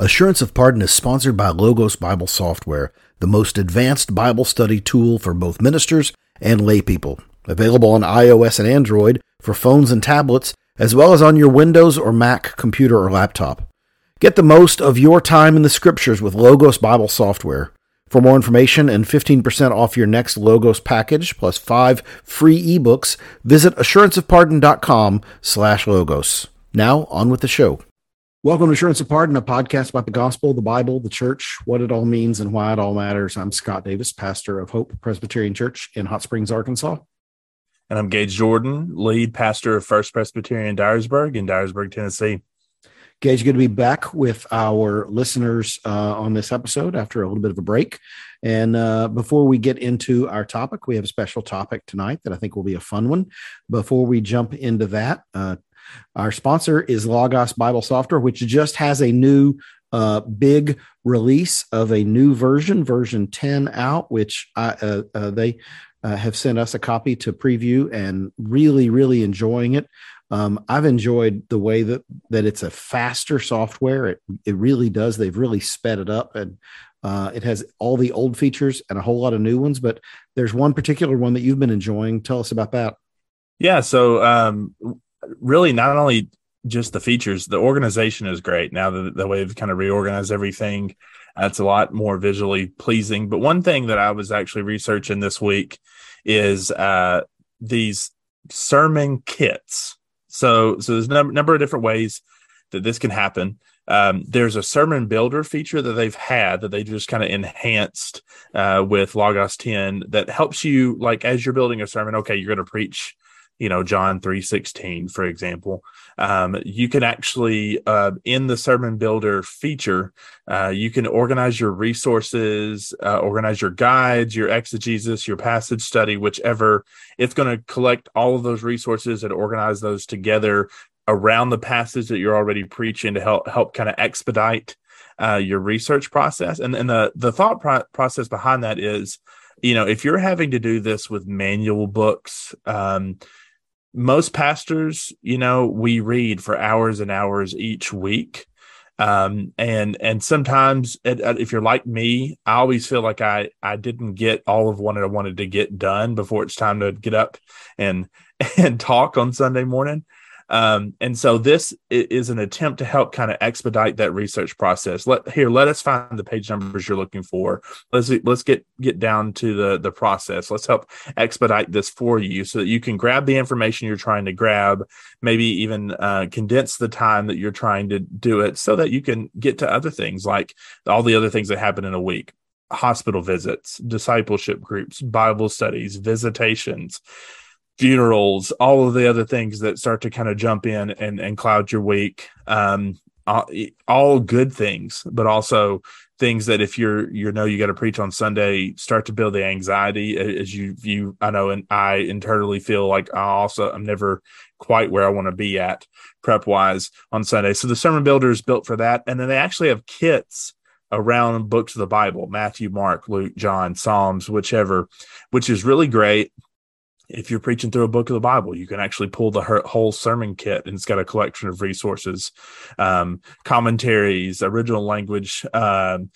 Assurance of Pardon is sponsored by Logos Bible Software, the most advanced Bible study tool for both ministers and laypeople. Available on iOS and Android for phones and tablets, as well as on your Windows or Mac computer or laptop. Get the most of your time in the scriptures with Logos Bible Software. For more information and 15% off your next Logos package plus 5 free ebooks, visit assuranceofpardon.com slash logos. Now, on with the show. Welcome to Assurance of Pardon, a podcast about the gospel, the Bible, the church, what it all means, and why it all matters. I'm Scott Davis, pastor of Hope Presbyterian Church in Hot Springs, Arkansas. And I'm Gage Jordan, lead pastor of First Presbyterian Dyersburg in Dyersburg, Tennessee. Gage, good to be back with our listeners uh, on this episode after a little bit of a break. And uh, before we get into our topic, we have a special topic tonight that I think will be a fun one. Before we jump into that, uh, our sponsor is Logos Bible Software, which just has a new uh, big release of a new version, version 10 out, which I, uh, uh, they uh, have sent us a copy to preview and really, really enjoying it. Um, I've enjoyed the way that that it's a faster software. It it really does. They've really sped it up, and uh, it has all the old features and a whole lot of new ones. But there's one particular one that you've been enjoying. Tell us about that. Yeah. So um, really not only just the features, the organization is great. Now the, the way they've kind of reorganized everything, it's a lot more visually pleasing. But one thing that I was actually researching this week is uh, these sermon kits. So, so there's a number, number of different ways that this can happen. Um, there's a sermon builder feature that they've had that they just kind of enhanced uh, with Logos 10 that helps you, like, as you're building a sermon, okay, you're going to preach you know john 316 for example. Um, you can actually uh, in the sermon builder feature uh, you can organize your resources uh, organize your guides your exegesis your passage study whichever. It's going to collect all of those resources and organize those together around the passage that you're already preaching to help help kind of expedite uh, your research process. And, and the the thought pro- process behind that is you know if you're having to do this with manual books um, most pastors, you know, we read for hours and hours each week. Um, and and sometimes it, if you're like me, I always feel like I I didn't get all of what I wanted to get done before it's time to get up and and talk on Sunday morning. Um, and so this is an attempt to help kind of expedite that research process. Let here, let us find the page numbers you're looking for. Let's let's get get down to the the process. Let's help expedite this for you so that you can grab the information you're trying to grab, maybe even uh, condense the time that you're trying to do it, so that you can get to other things like all the other things that happen in a week hospital visits, discipleship groups, Bible studies, visitations, funerals, all of the other things that start to kind of jump in and, and cloud your week. Um, all, good things, but also things that if you're you know you got to preach on Sunday, start to build the anxiety as you view. I know, and I internally feel like I also I'm never quite where I want to be at prep wise on Sunday. So the sermon builder is built for that, and then they actually have kits around books of the Bible: Matthew, Mark, Luke, John, Psalms, whichever, which is really great if you're preaching through a book of the Bible, you can actually pull the whole sermon kit and it's got a collection of resources, um, commentaries, original language um,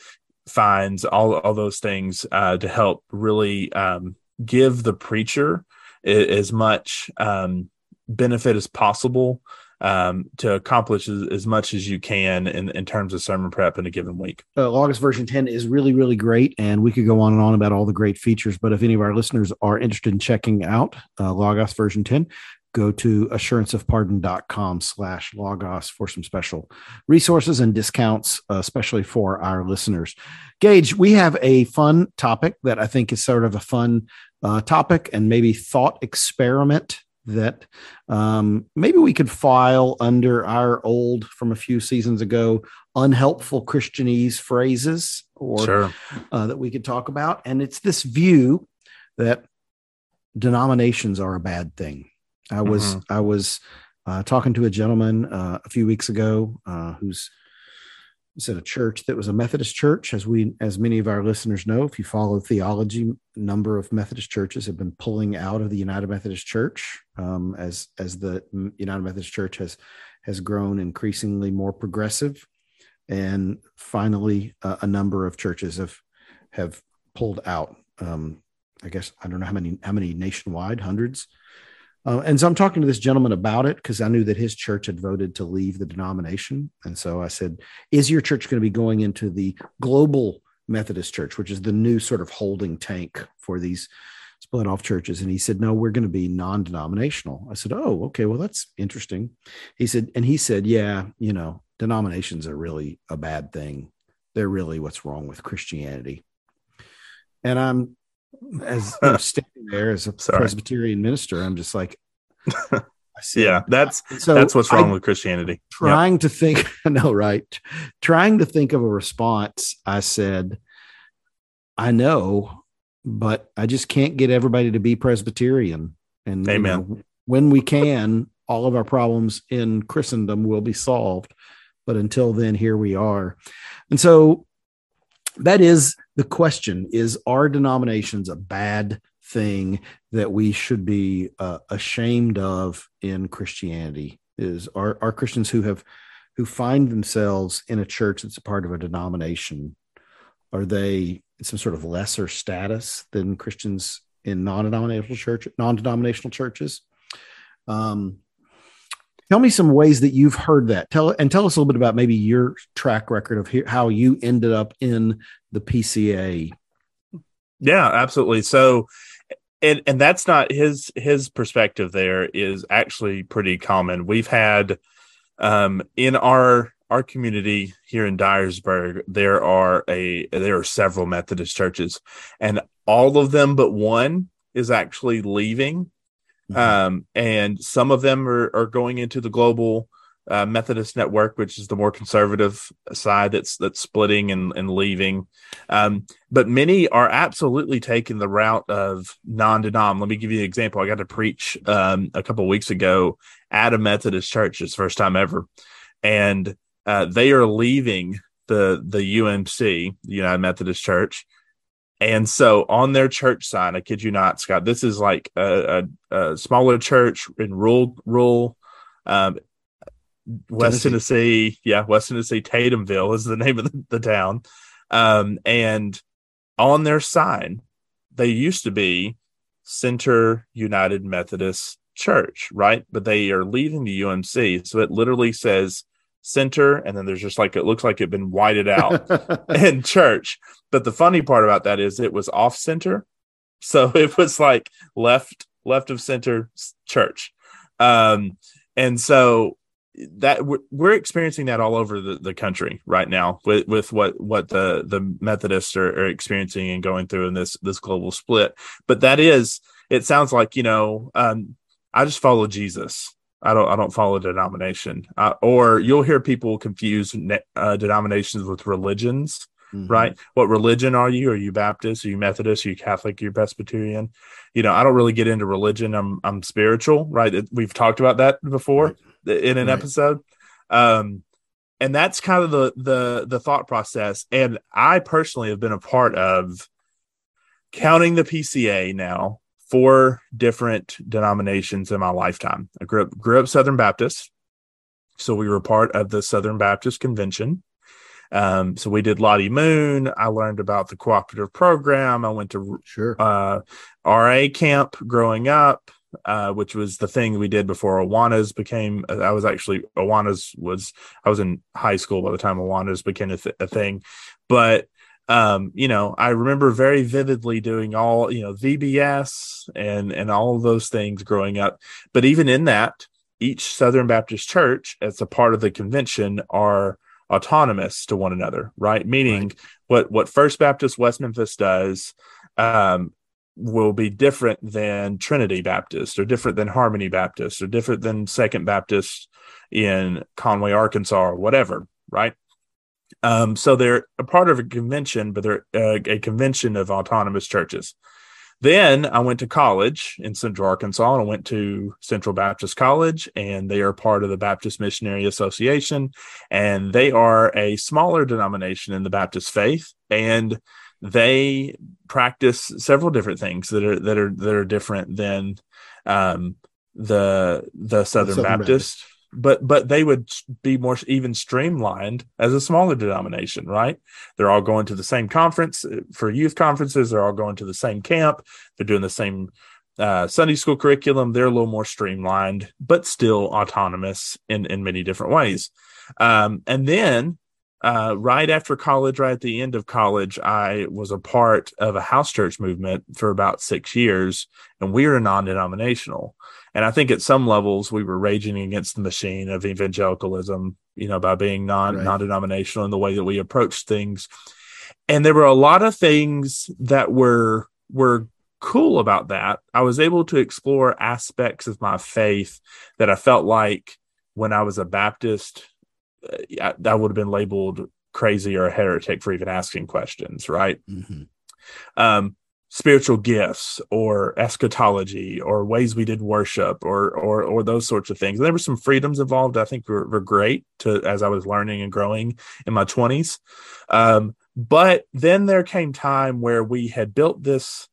finds, all, all those things uh, to help really um, give the preacher as much um, benefit as possible um, to accomplish as, as, much as you can in, in terms of sermon prep in a given week. Uh, Logos version 10 is really, really great. And we could go on and on about all the great features. But if any of our listeners are interested in checking out uh, Logos version 10, go to assuranceofpardon.com slash logos for some special resources and discounts, uh, especially for our listeners. Gage, we have a fun topic that I think is sort of a fun uh, topic and maybe thought experiment that um, maybe we could file under our old from a few seasons ago unhelpful Christianese phrases or sure. uh, that we could talk about. And it's this view that denominations are a bad thing. I was mm-hmm. I was uh, talking to a gentleman uh, a few weeks ago uh, who's was at a church that was a Methodist church, as we, as many of our listeners know, if you follow theology, number of Methodist churches have been pulling out of the United Methodist Church um, as as the United Methodist Church has has grown increasingly more progressive. and finally, uh, a number of churches have have pulled out. Um, I guess I don't know how many how many nationwide, hundreds. Uh, and so I'm talking to this gentleman about it because I knew that his church had voted to leave the denomination. And so I said, Is your church going to be going into the global Methodist church, which is the new sort of holding tank for these split off churches? And he said, No, we're going to be non denominational. I said, Oh, okay. Well, that's interesting. He said, And he said, Yeah, you know, denominations are really a bad thing. They're really what's wrong with Christianity. And I'm as you know, standing there as a Sorry. Presbyterian minister, I'm just like, yeah, that's so that's what's wrong I, with Christianity. Trying yep. to think, no, right? Trying to think of a response. I said, I know, but I just can't get everybody to be Presbyterian. And Amen. You know, when we can, all of our problems in Christendom will be solved. But until then, here we are. And so that is the question. Is are denominations a bad thing that we should be uh, ashamed of in christianity? Is are, are christians who have who find themselves in a church that's a part of a denomination are they some sort of lesser status than christians in non-denominational church non-denominational churches? Um, tell me some ways that you've heard that. Tell and tell us a little bit about maybe your track record of how you ended up in the pca yeah absolutely. So and and that's not his his perspective there is actually pretty common. We've had um in our our community here in dyersburg there are a there are several methodist churches and all of them but one is actually leaving Mm-hmm. Um, and some of them are, are going into the global uh, Methodist network, which is the more conservative side that's that's splitting and, and leaving. Um, but many are absolutely taking the route of non-denom. Let me give you an example. I got to preach um, a couple weeks ago at a Methodist church. It's the first time ever, and uh, they are leaving the the UMC, United Methodist Church, and so on their church sign, I kid you not, Scott, this is like a, a, a smaller church in rural, rural, um, West Tennessee. Tennessee. Yeah, West Tennessee, Tatumville is the name of the, the town. Um, and on their sign, they used to be Center United Methodist Church, right? But they are leaving the UMC. So it literally says center and then there's just like it looks like it been whited out in church. But the funny part about that is it was off center. So it was like left left of center church. Um and so that we're, we're experiencing that all over the, the country right now with with what what the the methodists are, are experiencing and going through in this this global split. But that is it sounds like you know um i just follow jesus I don't I don't follow denomination. Uh, or you'll hear people confuse uh, denominations with religions, mm-hmm. right? What religion are you? Are you Baptist? Are you Methodist? Are you Catholic? Are you Presbyterian? You know, I don't really get into religion. I'm I'm spiritual, right? We've talked about that before right. in an right. episode. Um, and that's kind of the the the thought process. And I personally have been a part of counting the PCA now four different denominations in my lifetime. I grew up grew up Southern Baptist, so we were part of the Southern Baptist Convention. Um, so we did Lottie Moon. I learned about the cooperative program. I went to sure uh, RA camp growing up, uh, which was the thing we did before Awanas became. I was actually Awanas was I was in high school by the time Awanas became a, th- a thing, but um, you know, I remember very vividly doing all, you know, VBS and and all of those things growing up. But even in that, each Southern Baptist church, as a part of the convention, are autonomous to one another, right? Meaning, right. what what First Baptist West Memphis does um, will be different than Trinity Baptist, or different than Harmony Baptist, or different than Second Baptist in Conway, Arkansas, or whatever, right? Um, so they're a part of a convention, but they're uh, a convention of autonomous churches. Then I went to college in Central Arkansas and I went to Central Baptist College, and they are part of the Baptist Missionary Association. And they are a smaller denomination in the Baptist faith. And they practice several different things that are that are that are different than um, the the Southern, Southern Baptist. Baptist but but they would be more even streamlined as a smaller denomination, right? They're all going to the same conference uh, for youth conferences. They're all going to the same camp. They're doing the same uh, Sunday school curriculum. They're a little more streamlined, but still autonomous in in many different ways. Um, and then uh, right after college, right at the end of college, I was a part of a house church movement for about six years, and we were non denominational. And I think at some levels we were raging against the machine of evangelicalism, you know, by being non right. non denominational in the way that we approached things. And there were a lot of things that were were cool about that. I was able to explore aspects of my faith that I felt like when I was a Baptist that would have been labeled crazy or a heretic for even asking questions, right? Mm-hmm. Um, spiritual gifts or eschatology or ways we did worship or or or those sorts of things. And there were some freedoms involved. I think were, were great to as I was learning and growing in my twenties. Um, but then there came time where we had built this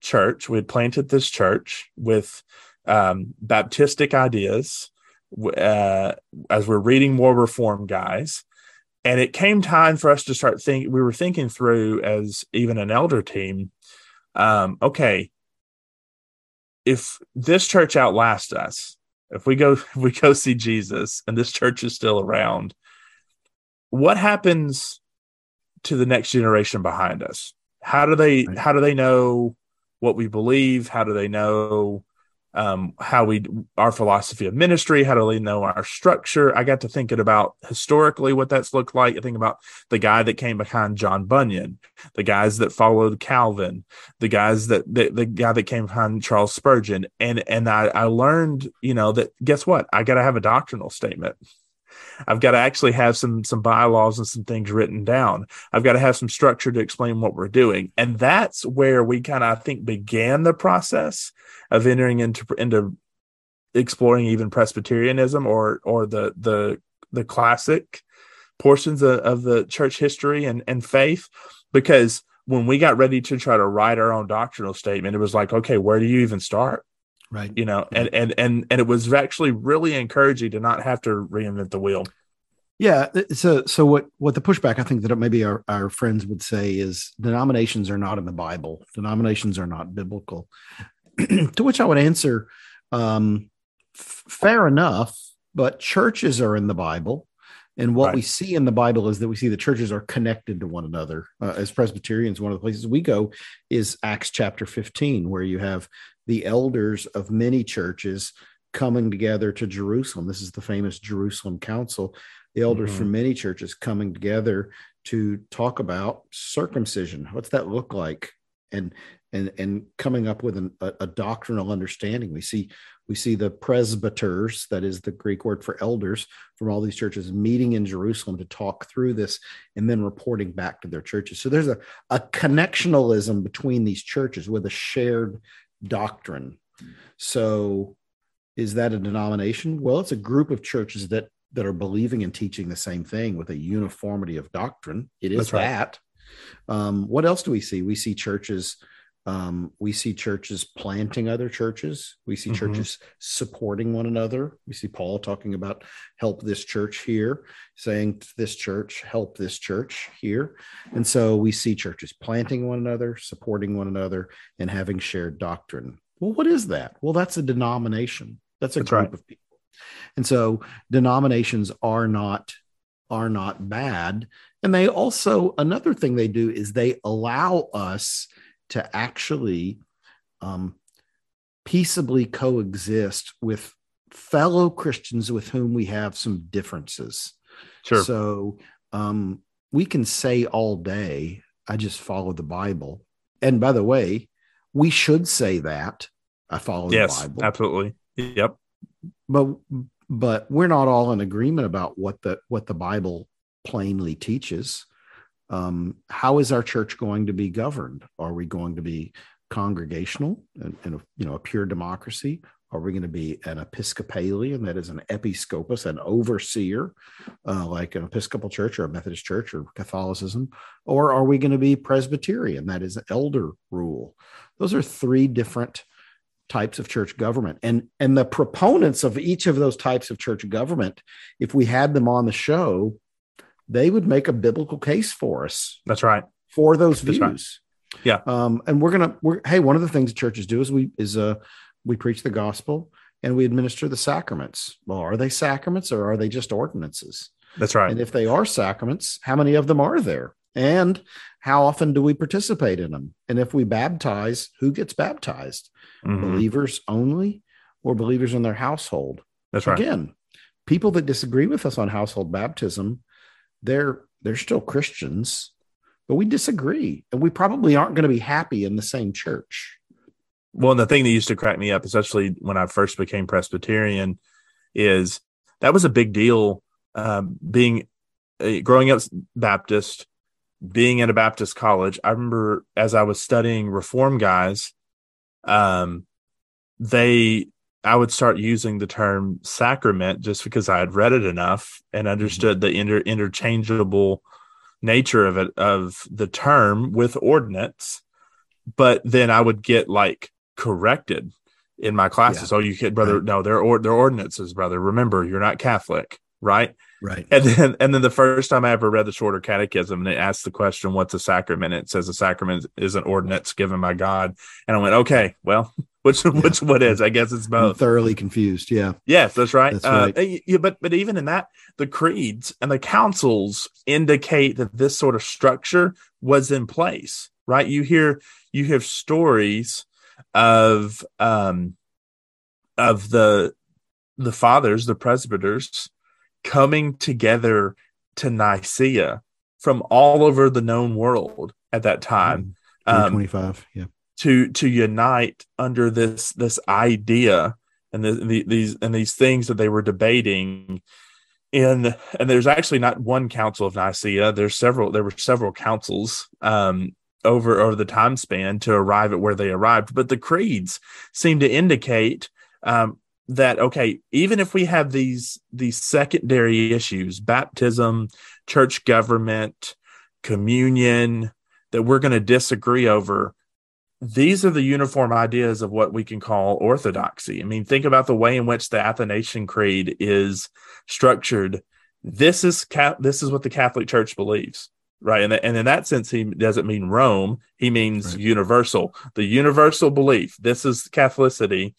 church. We had planted this church with um, Baptistic ideas uh, as we're reading more reform guys and it came time for us to start thinking we were thinking through as even an elder team um, okay if this church outlasts us if we go if we go see jesus and this church is still around what happens to the next generation behind us? How do they how do they know what we believe? How do they know um, how we our philosophy of ministry, how do we know our structure? I got to thinking about historically what that's looked like. I think about the guy that came behind John Bunyan, the guys that followed Calvin, the guys that the, the guy that came behind Charles Spurgeon, and and I, I learned, you know, that guess what? I got to have a doctrinal statement. I've got to actually have some some bylaws and some things written down. I've got to have some structure to explain what we're doing, and that's where we kind of I think began the process of entering into into exploring even Presbyterianism or or the the the classic portions of, of the church history and and faith. Because when we got ready to try to write our own doctrinal statement it was like okay where do you even start right. You know and and and and it was actually really encouraging to not have to reinvent the wheel. Yeah so so what what the pushback i think that maybe our, our friends would say is denominations are not in the bible. Denominations are not biblical. To which i would answer um, f- fair enough but churches are in the bible. And what right. we see in the Bible is that we see the churches are connected to one another. Uh, as Presbyterians, one of the places we go is Acts chapter 15, where you have the elders of many churches coming together to Jerusalem. This is the famous Jerusalem Council. The elders mm-hmm. from many churches coming together to talk about circumcision. What's that look like? And and and coming up with an, a, a doctrinal understanding. We see we see the presbyters, that is the Greek word for elders, from all these churches meeting in Jerusalem to talk through this and then reporting back to their churches. So there's a, a connectionalism between these churches with a shared doctrine. So is that a denomination? Well, it's a group of churches that that are believing and teaching the same thing with a uniformity of doctrine. It is right. that. Um, what else do we see? We see churches. Um, we see churches planting other churches. We see mm-hmm. churches supporting one another. We see Paul talking about help this church here, saying to this church, help this church here. And so we see churches planting one another, supporting one another, and having shared doctrine. Well, what is that? Well, that's a denomination. That's a that's group right. of people. And so denominations are not are not bad. And they also another thing they do is they allow us to actually um, peaceably coexist with fellow Christians with whom we have some differences. Sure. So um, we can say all day, I just follow the Bible. And by the way, we should say that I follow yes, the Bible. Absolutely. Yep. But but we're not all in agreement about what the what the Bible plainly teaches. Um, how is our church going to be governed? Are we going to be congregational and, and you know a pure democracy? Are we going to be an Episcopalian, that is an episcopus, an overseer, uh, like an Episcopal church or a Methodist church or Catholicism? Or are we going to be Presbyterian, that is elder rule? Those are three different types of church government and and the proponents of each of those types of church government if we had them on the show they would make a biblical case for us That's right. for those views right. Yeah. um and we're gonna we're hey one of the things churches do is we is uh we preach the gospel and we administer the sacraments well are they sacraments or are they just ordinances That's right. and if they are sacraments, how many of them are there? And how often do we participate in them? And if we baptize, who gets baptized? Mhm. Believers only or believers in their household? That's right. Again, people that disagree with us on household baptism, they're they're still Christians, but we disagree. And we probably aren't going to be happy in the same church. Well, the thing that used to crack me up, especially when I first became Presbyterian, is that was a big deal. Um, being uh, growing up Baptist, being at a Baptist college, I remember as I was studying Reform guys, um, they I would start using the term sacrament just because I had read it enough and mm-hmm. understood the inter- interchangeable nature of it of the term with ordinance but then I would get like corrected in my classes. Oh, you kid, brother. Right. No, they're or, they're ordinances, brother. Remember, you're not Catholic, right? Right. And then and then the first time I ever read the shorter catechism, they asked the question, "What's a sacrament?" It says a sacrament is an ordinance given by God. And I went, "Okay, well, which which what is? I guess it's I'm both." thoroughly confused. Yeah. Yes, that's right. That's uh, right. yeah, but but even in that, the creeds and the councils indicate that this sort of structure was in place, right? You hear you have stories of um of the the fathers, the presbyters, coming together to Nicaea from all over the known world at that time. Um, 25. Yeah. To to unite under this this idea and the, the, these and these things that they were debating. In and there's actually not one council of Nicaea. There's several there were several councils um over over the time span to arrive at where they arrived. But the creeds seem to indicate um that okay even if we have these these secondary issues baptism church government communion that we're going to disagree over these are the uniform ideas of what we can call orthodoxy. I mean, think about the way in which the Athanasian Creed is structured. This is this is what the Catholic Church believes, right? And, and in that sense, he doesn't mean Rome; he means Right. universal. The universal belief. This is Catholicity,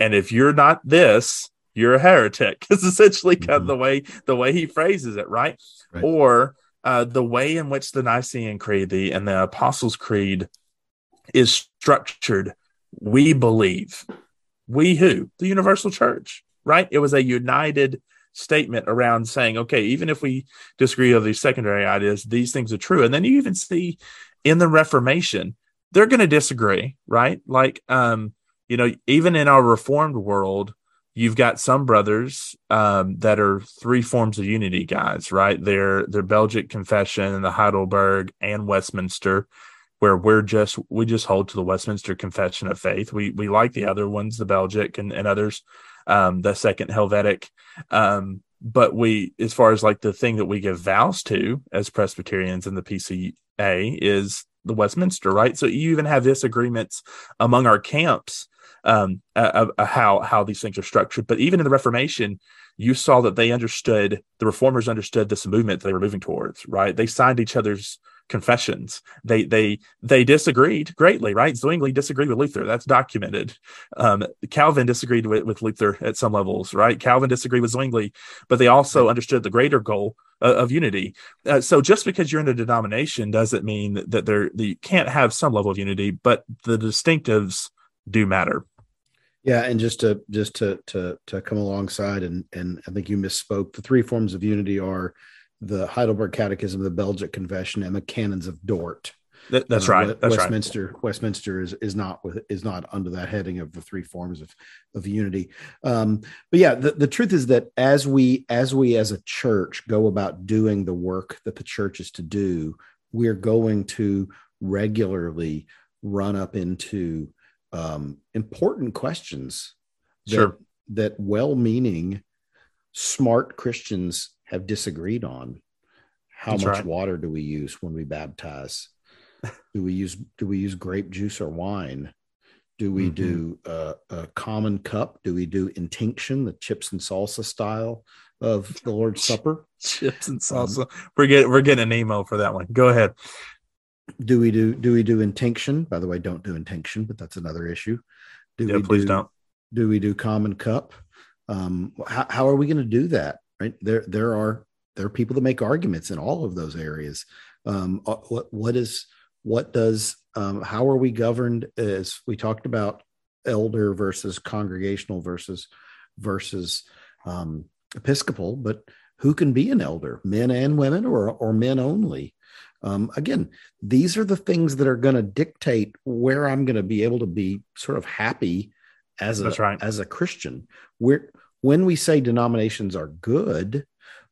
and if you're not this, you're a heretic. Is essentially kind of Mhm. the way the way he phrases it, right? Right. Or uh, the way in which the Nicene Creed the and the Apostles' Creed is structured, we believe. We who? The universal church, right? It was a united statement around saying, okay, even if we disagree of these secondary ideas, these things are true. And then you even see in the Reformation, they're going to disagree, right? Like, um, you know, even in our Reformed world, you've got some brothers um, that are three forms of unity guys, right? They're they're Belgic Confession and the Heidelberg and Westminster, where we're just we just hold to the Westminster Confession of Faith. We we like the other ones, the Belgic and, and others, um, the Second Helvetic. Um, but we, as far as like the thing that we give vows to as Presbyterians in the PCA is the Westminster, right? So you even have disagreements among our camps um, uh, uh, how how these things are structured. But even in the Reformation, you saw that they understood the reformers understood this movement that they were moving towards. Right? They signed each other's confessions. They they they disagreed greatly. Right? Zwingli disagreed with Luther. That's documented. Um, Calvin disagreed with, with Luther at some levels. Right? Calvin disagreed with Zwingli, but they also understood the greater goal uh, of unity. Uh, so just because you're in a denomination doesn't mean that there that you can't have some level of unity, but the distinctives do matter. Yeah, and just to just to to to come alongside and and I think you misspoke. The three forms of unity are the Heidelberg Catechism, the Belgic Confession, and the Canons of Dort. That, that's Uh, right. That's right. Westminster Westminster is is not with is not under that heading of the three forms of of unity. Um, but yeah, the, the truth is that as we as we as a church go about doing the work that the church is to do, we're going to regularly run up into um, important questions that, Sure. that well-meaning smart Christians have disagreed on. How That's much right. water do we use when we baptize? do we use do we use grape juice or wine? Do we mm-hmm. do uh, a common cup? Do we do intinction, the chips and salsa style of the Lord's Supper? chips and um, salsa. Um, we're getting we're getting an email for that one. Go ahead. Do we do do we do intinction? By the way, don't do intinction, but that's another issue. Do yeah, we please do, don't. Do we do common cup? Um, how, how are we going to do that? Right there, there are there are people that make arguments in all of those areas. Um, uh, what what is what does um, how are we governed? As we talked about, elder versus congregational versus versus um, Episcopal, but who can be an elder, men and women, or or men only? Um, again, these are the things that are going to dictate where I'm going to be able to be sort of happy as a right. as a Christian. We're when we say denominations are good,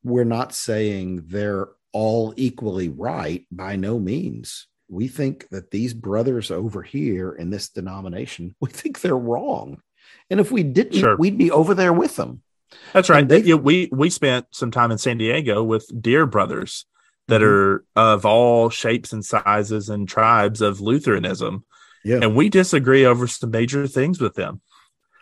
we're not saying they're all equally right by no means. We think that these brothers over here in this denomination, we think they're wrong. And if we didn't, sure. we'd be over there with them. That's right. They, yeah, we we spent some time in San Diego with dear brothers that mm-hmm. are of all shapes and sizes and tribes of Lutheranism. Yeah. And we disagree over some major things with them.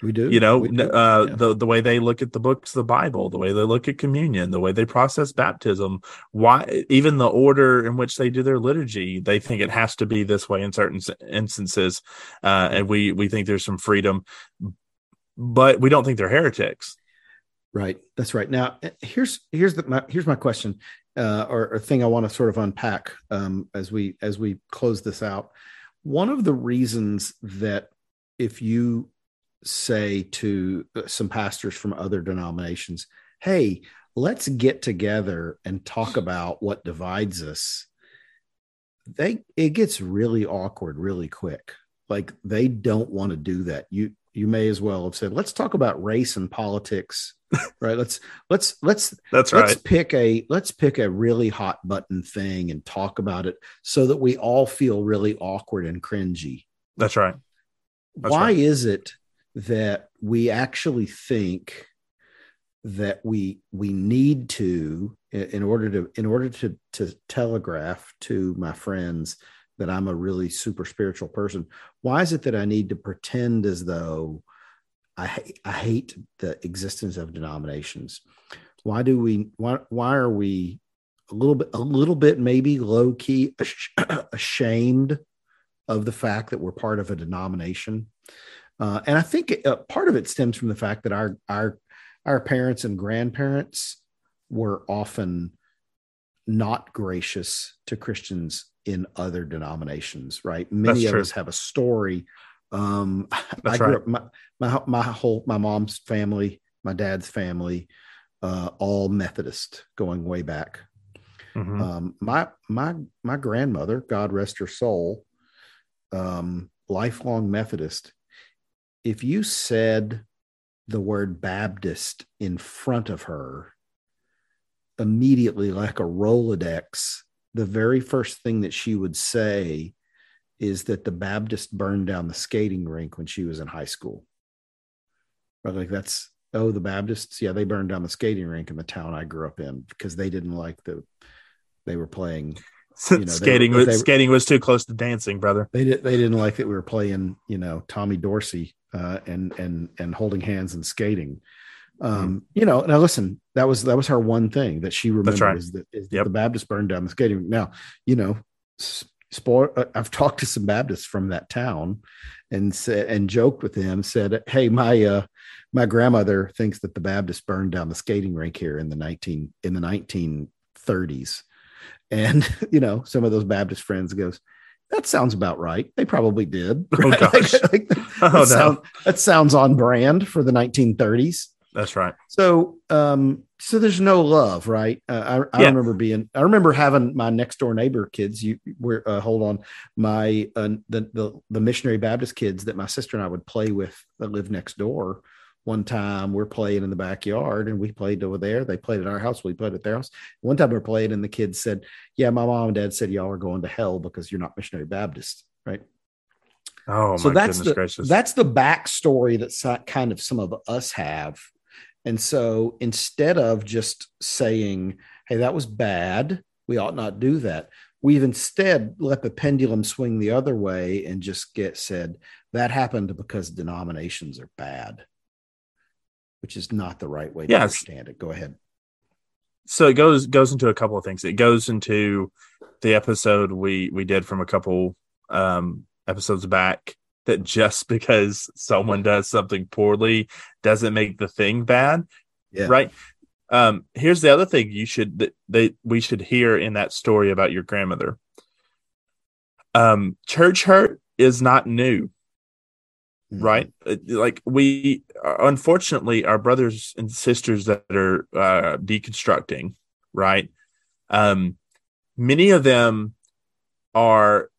We do. You know, do. Uh, yeah. the the way they look at the books the Bible, the way they look at communion, the way they process baptism, why even the order in which they do their liturgy, they think it has to be this way in certain instances, uh, and we we think there's some freedom, but we don't think they're heretics. Right. That's right. Now, eh, here's here's the my, here's my question, uh, or, or thing I want to sort of unpack um, as we as we close this out. One of the reasons that if you say to uh, some pastors from other denominations, hey, let's get together and talk about what divides us. They it gets really awkward really quick. Like they don't want to do that. You you may as well have said, let's talk about race and politics. right. Let's let's let's that's let's right. pick a let's pick a really hot button thing and talk about it so that we all feel really awkward and cringy. That's right. That's Why right. is it that we actually think that we we need to in order to in order to to telegraph to my friends that I'm a really super spiritual person why is it that I need to pretend as though I I hate the existence of denominations? Why do we why why are we a little bit a little bit maybe low key ashamed of the fact that we're part of a denomination uh, and I think it, uh, part of it stems from the fact that our our our parents and grandparents were often not gracious to Christians in other denominations, right? Many of us have a story. Um, I grew right. up my, my my whole my mom's family, my dad's family, uh, all Methodist, going way back. Mm-hmm. Um, my my my grandmother, God rest her soul, um, lifelong Methodist if you said the word Baptist in front of her, immediately, like a Rolodex, the very first thing that she would say is that the Baptist burned down the skating rink when she was in high school. Right? Like that's oh, the Baptists, yeah, they burned down the skating rink in the town I grew up in because they didn't like the they were playing you know, skating were, was skating was too close to dancing, brother. They did they didn't like that we were playing, you know, Tommy Dorsey uh, and and and holding hands and skating. Um, mm. You know, now listen, that was that was her one thing that she remembered right. is that, is yep. the Baptist burned down the skating. Now, you know, spoil, uh, I've talked to some Baptists from that town and said and joked with them, said, "Hey, my uh, my grandmother thinks that the Baptist burned down the skating rink here in the nineteen in the nineteen thirties, and you know, some of those Baptist friends goes." that sounds about right. They probably did. Oh gosh, like, like, oh, that, no. sound, that sounds on brand for the 1930s. That's right. So, um, so there's no love, right? Uh, I, I yeah. remember being, I remember having my next door neighbor kids. You were, uh, hold on, my uh, the, the the missionary Baptist kids that my sister and I would play with that lived next door one time we're playing in the backyard and we played over there. They played at our house. We played at their house. One time we are playing and the kids said, Yeah, my mom and dad said y'all are going to hell because you're not missionary Baptist. Right. Oh, so that's the, gracious. That's the backstory that kind of some of us have. And so instead of just saying, Hey, that was bad, we ought not do that, we've instead let the pendulum swing the other way and just get said that happened because denominations are bad, which is not the right way to Yes. understand it. Go ahead. so it goes goes into a couple of things. It goes into the episode we we did from a couple um episodes back that just because someone does something poorly doesn't make the thing bad. Yeah. Right. Um here's the other thing you should that they we should hear in that story about your grandmother. Um church hurt is not new. Right? Uh, like we uh, unfortunately our brothers and sisters that are uh deconstructing right? Um many of them are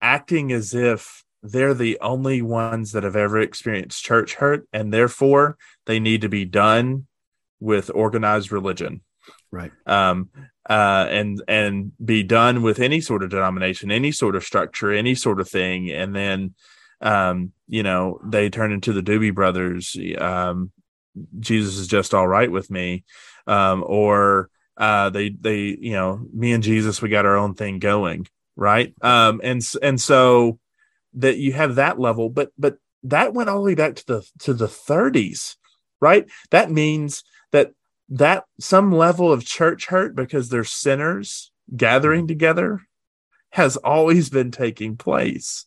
acting as if they're the only ones that have ever experienced church hurt and therefore they need to be done with organized religion. Right. um, uh, and and be done with any sort of denomination, any sort of structure, any sort of thing, and then um, you know they turn into the Doobie Brothers. Um, Jesus is just all right with me, um, or uh, they they you know me and Jesus we got our own thing going, right? Um, and and so that you have that level, but but that went all the way back to the to the 30s, right? That means that that some level of church hurt because they're sinners gathering together has always been taking place.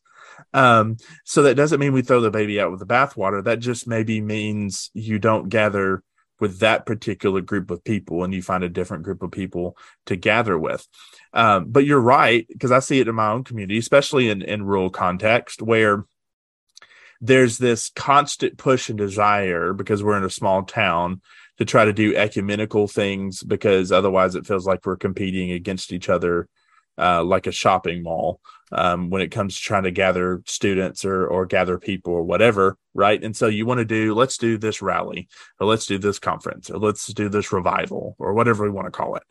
Um, so that doesn't mean we throw the baby out with the bathwater. That just maybe means you don't gather with that particular group of people and you find a different group of people to gather with. Um, but you're right, because I see it in my own community, especially in, in rural context where there's this constant push and desire because we're in a small town to try to do ecumenical things because otherwise it feels like we're competing against each other uh, like a shopping mall um, when it comes to trying to gather students or or gather people or whatever right? And so you want to do let's do this rally or let's do this conference or let's do this revival or whatever we want to call it.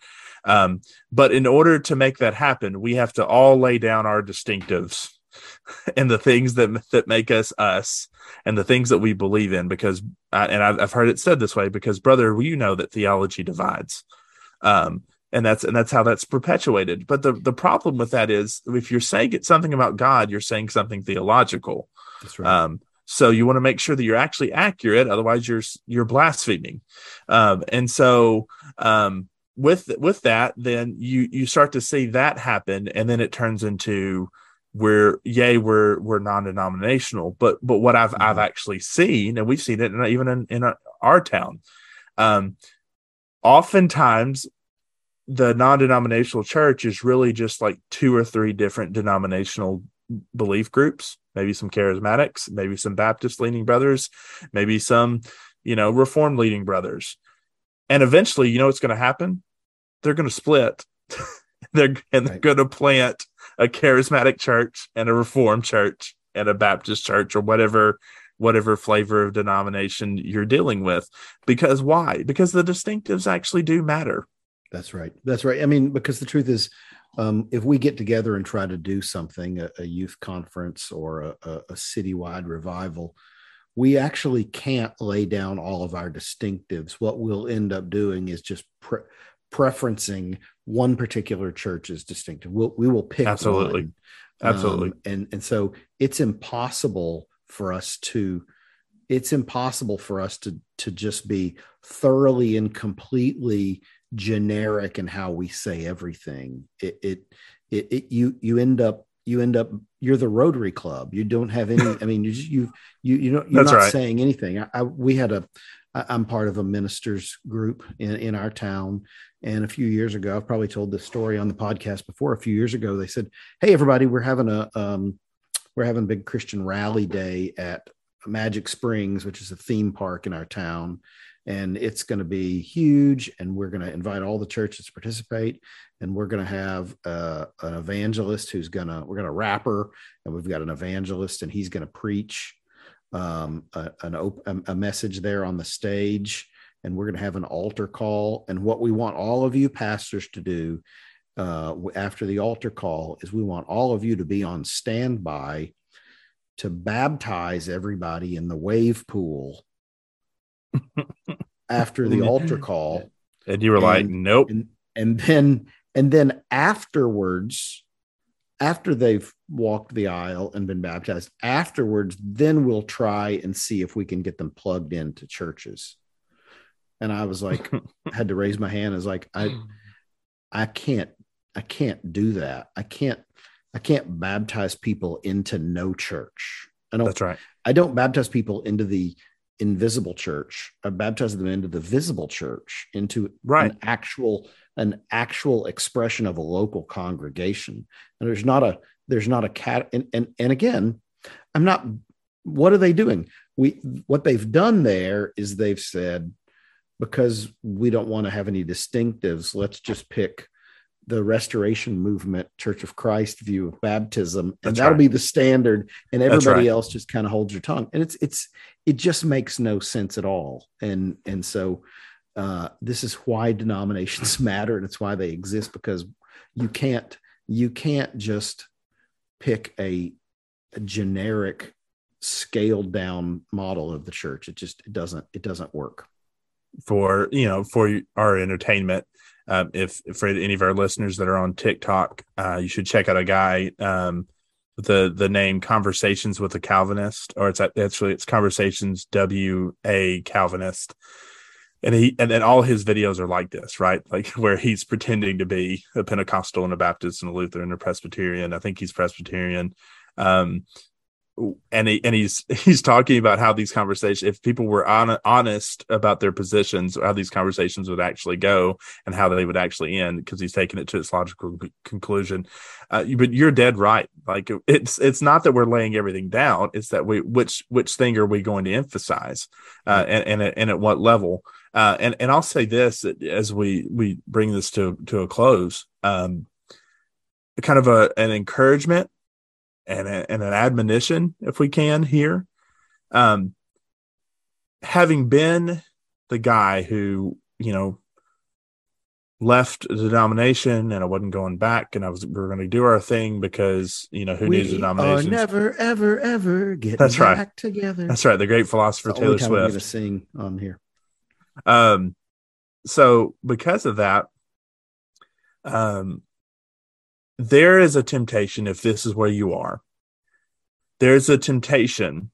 Um, but in order to make that happen we have to all lay down our distinctives and the things that that make us us and the things that we believe in because uh, and I've, I've heard it said this way because brother you know that theology divides. Um and that's and that's how that's perpetuated but the the problem with that is if you're saying something about god you're saying something theological That's right. um so you want to make sure that you're actually accurate otherwise you're you're blaspheming um and so um with with that then you you start to see that happen and then it turns into we're yay we're we're non-denominational but but what i've i've Mhm. actually seen and we've seen it in, even in, in our town um oftentimes the non-denominational church is really just like two or three different denominational belief groups. Maybe some charismatics maybe some baptist leaning brothers maybe some you know reform leading brothers. And eventually you know what's going to happen? They're going to split. They're and they're Right. going to plant a charismatic church and a reformed church and a baptist church or whatever whatever flavor of denomination you're dealing with. Because why? Because the distinctives actually do matter That's right. That's right. I mean, because the truth is, um, if we get together and try to do something, a, a youth conference or a, a, a citywide revival, we actually can't lay down all of our distinctives. What we'll end up doing is just pre- preferencing one particular church's distinctive. We'll, we will pick Absolutely. one. Absolutely. Um, and and so it's impossible for us to it's impossible for us to to just be thoroughly and completely generic in how we say everything. It it it, it you you end up you end up you're the rotary club. You don't have any i mean you just- you you you know you're That's not right. saying anything. I, I we had a I- i'm part of a ministers group in in our town. And a few years ago i've probably told this story on the podcast before. A few years ago they said hey everybody we're having a um we're having a big christian rally day at magic springs which is a theme park in our town and it's going to be huge and we're going to invite all the churches to participate and we're going to have uh, an evangelist who's going to we're going to rapper and we've got an evangelist and he's going to preach um, a, an op- a message there on the stage and we're going to have an altar call. And what we want all of you pastors to do uh, after the altar call is we want all of you to be on standby to baptize everybody in the wave pool after the altar call. And you were like nope. and and then and then afterwards after they've walked the aisle and been baptized afterwards then we'll try and see if we can get them plugged into churches. And i was like had to raise my hand. As like i i can't i can't do that. I can't i can't baptize people into no church. I don't That's right. i don't baptize people into the invisible church uh, i baptize them into the visible church into Right. an actual an actual expression of a local congregation and there's not a there's not a cat and and, and again i'm not what are they doing we what they've done there is they've said because we don't want to have any distinctives let's just pick the restoration movement church of christ view of baptism and That's that'll right. be the standard and everybody right. else just kind of holds your tongue and it's it's it just makes no sense at all and and so uh, this is why denominations matter and it's why they exist because you can't you can't just pick a, a generic scaled down model of the church it just it doesn't it doesn't work for you know for our entertainment. Um, if, for any of our listeners that are on TikTok, uh, you should check out a guy um, the the name Conversations with a Calvinist, or it's actually it's Conversations W A Calvinist, and he and then all his videos are like this, right? Like where he's pretending to be a Pentecostal and a Baptist and a Lutheran and a Presbyterian. I think he's Presbyterian. Um, and he and he's he's talking about how these conversations if people were on, honest about their positions how these conversations would actually go and how they would actually end because he's taking it to its logical conclusion. Uh, but you're dead right. Like it's it's not that we're laying everything down it's that we which which thing are we going to emphasize uh, and and at, and at what level? Uh, and and I'll say this as we we bring this to to a close um kind of a an encouragement and, a, and an admonition, if we can, here. Um, having been the guy who, you know, left the denomination and I wasn't going back and I was, we were going to do our thing because, you know, who needs we are denominations? never ever ever getting That's right. back together That's right. The great philosopher Taylor Swift. gonna sing on here Um, so because of that, um, there is a temptation if this is where you are. There's a temptation,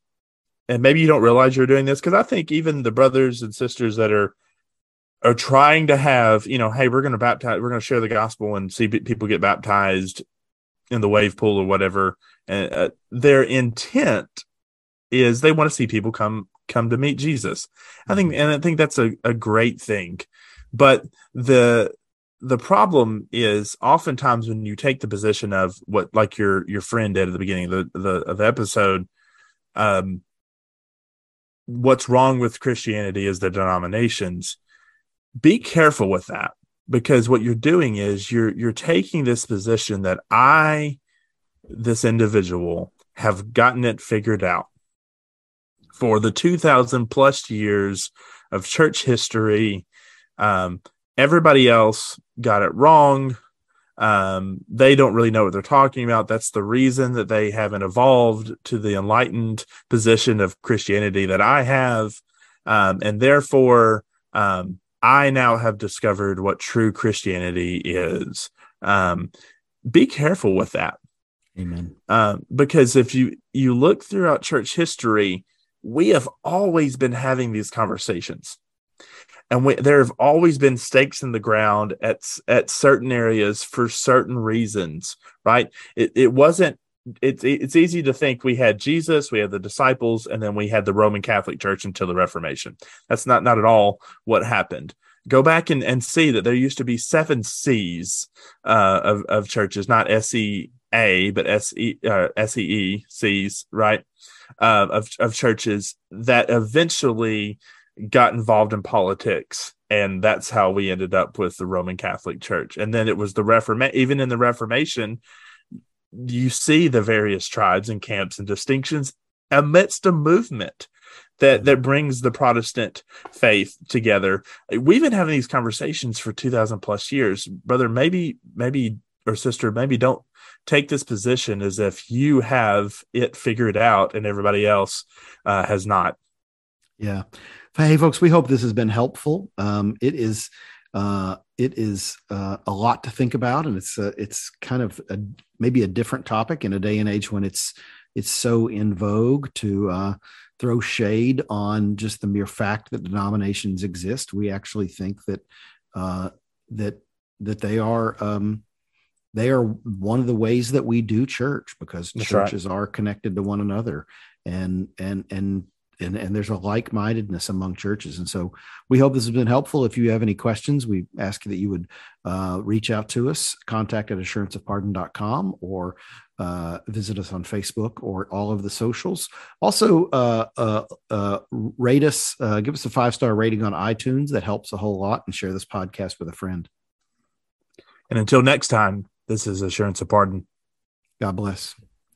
and maybe you don't realize you're doing this because I think even the brothers and sisters that are are trying to have, you know, hey, we're going to baptize, we're going to share the gospel and see pe- people get baptized in the wave pool or whatever. And uh, their intent is they want to see people come come to meet Jesus. I think, and I think that's a, a great thing. But the the problem is oftentimes when you take the position of what like your your friend did at the beginning of the, the of the episode, um, what's wrong with Christianity is the denominations. Be careful with that because what you're doing is you're you're taking this position that I, this individual, have gotten it figured out for the 2000 plus years of church history. Um, everybody else got it wrong. Um, they don't really know what they're talking about. That's the reason that they haven't evolved to the enlightened position of Christianity that I have. Um, and therefore, um, I now have discovered what true Christianity is. Um, be careful with that amen um, because if you you look throughout church history, we have always been having these conversations, and we, there have always been stakes in the ground at at certain areas for certain reasons. Right? It it wasn't. It's it's easy to think we had Jesus, we had the disciples, and then we had the Roman Catholic Church until the Reformation. That's not not at all what happened. Go back and, and see that there used to be seven sees uh, of of churches, not S E A, but S E uh, S E E C's, right? Uh, of of churches that eventually got involved in politics, and that's how we ended up with the Roman Catholic Church. And then it was the Reformation. Even in the Reformation, you see the various tribes and camps and distinctions amidst a movement that that brings the Protestant faith together. We've been having these conversations for two thousand plus years, brother. Maybe, maybe or sister, maybe don't take this position as if you have it figured out and everybody else uh, has not. Yeah. Hey, folks, we hope this has been helpful. Um, it is uh, it is uh, a lot to think about, and it's a, it's kind of a, maybe a different topic in a day and age when it's it's so in vogue to uh, throw shade on just the mere fact that denominations exist. We actually think that uh, that that they are um, they are one of the ways that we do church because That's churches right. are connected to one another and and and and, and there's a like-mindedness among churches. And so we hope this has been helpful. If you have any questions we ask that you would uh, reach out to us contact at assuranceofpardon.com or uh, visit us on facebook or all of the socials. Also uh, uh, uh rate us uh, give us a five star rating on itunes. That helps a whole lot and share this podcast with a friend. And until next time this is assurance of pardon. God bless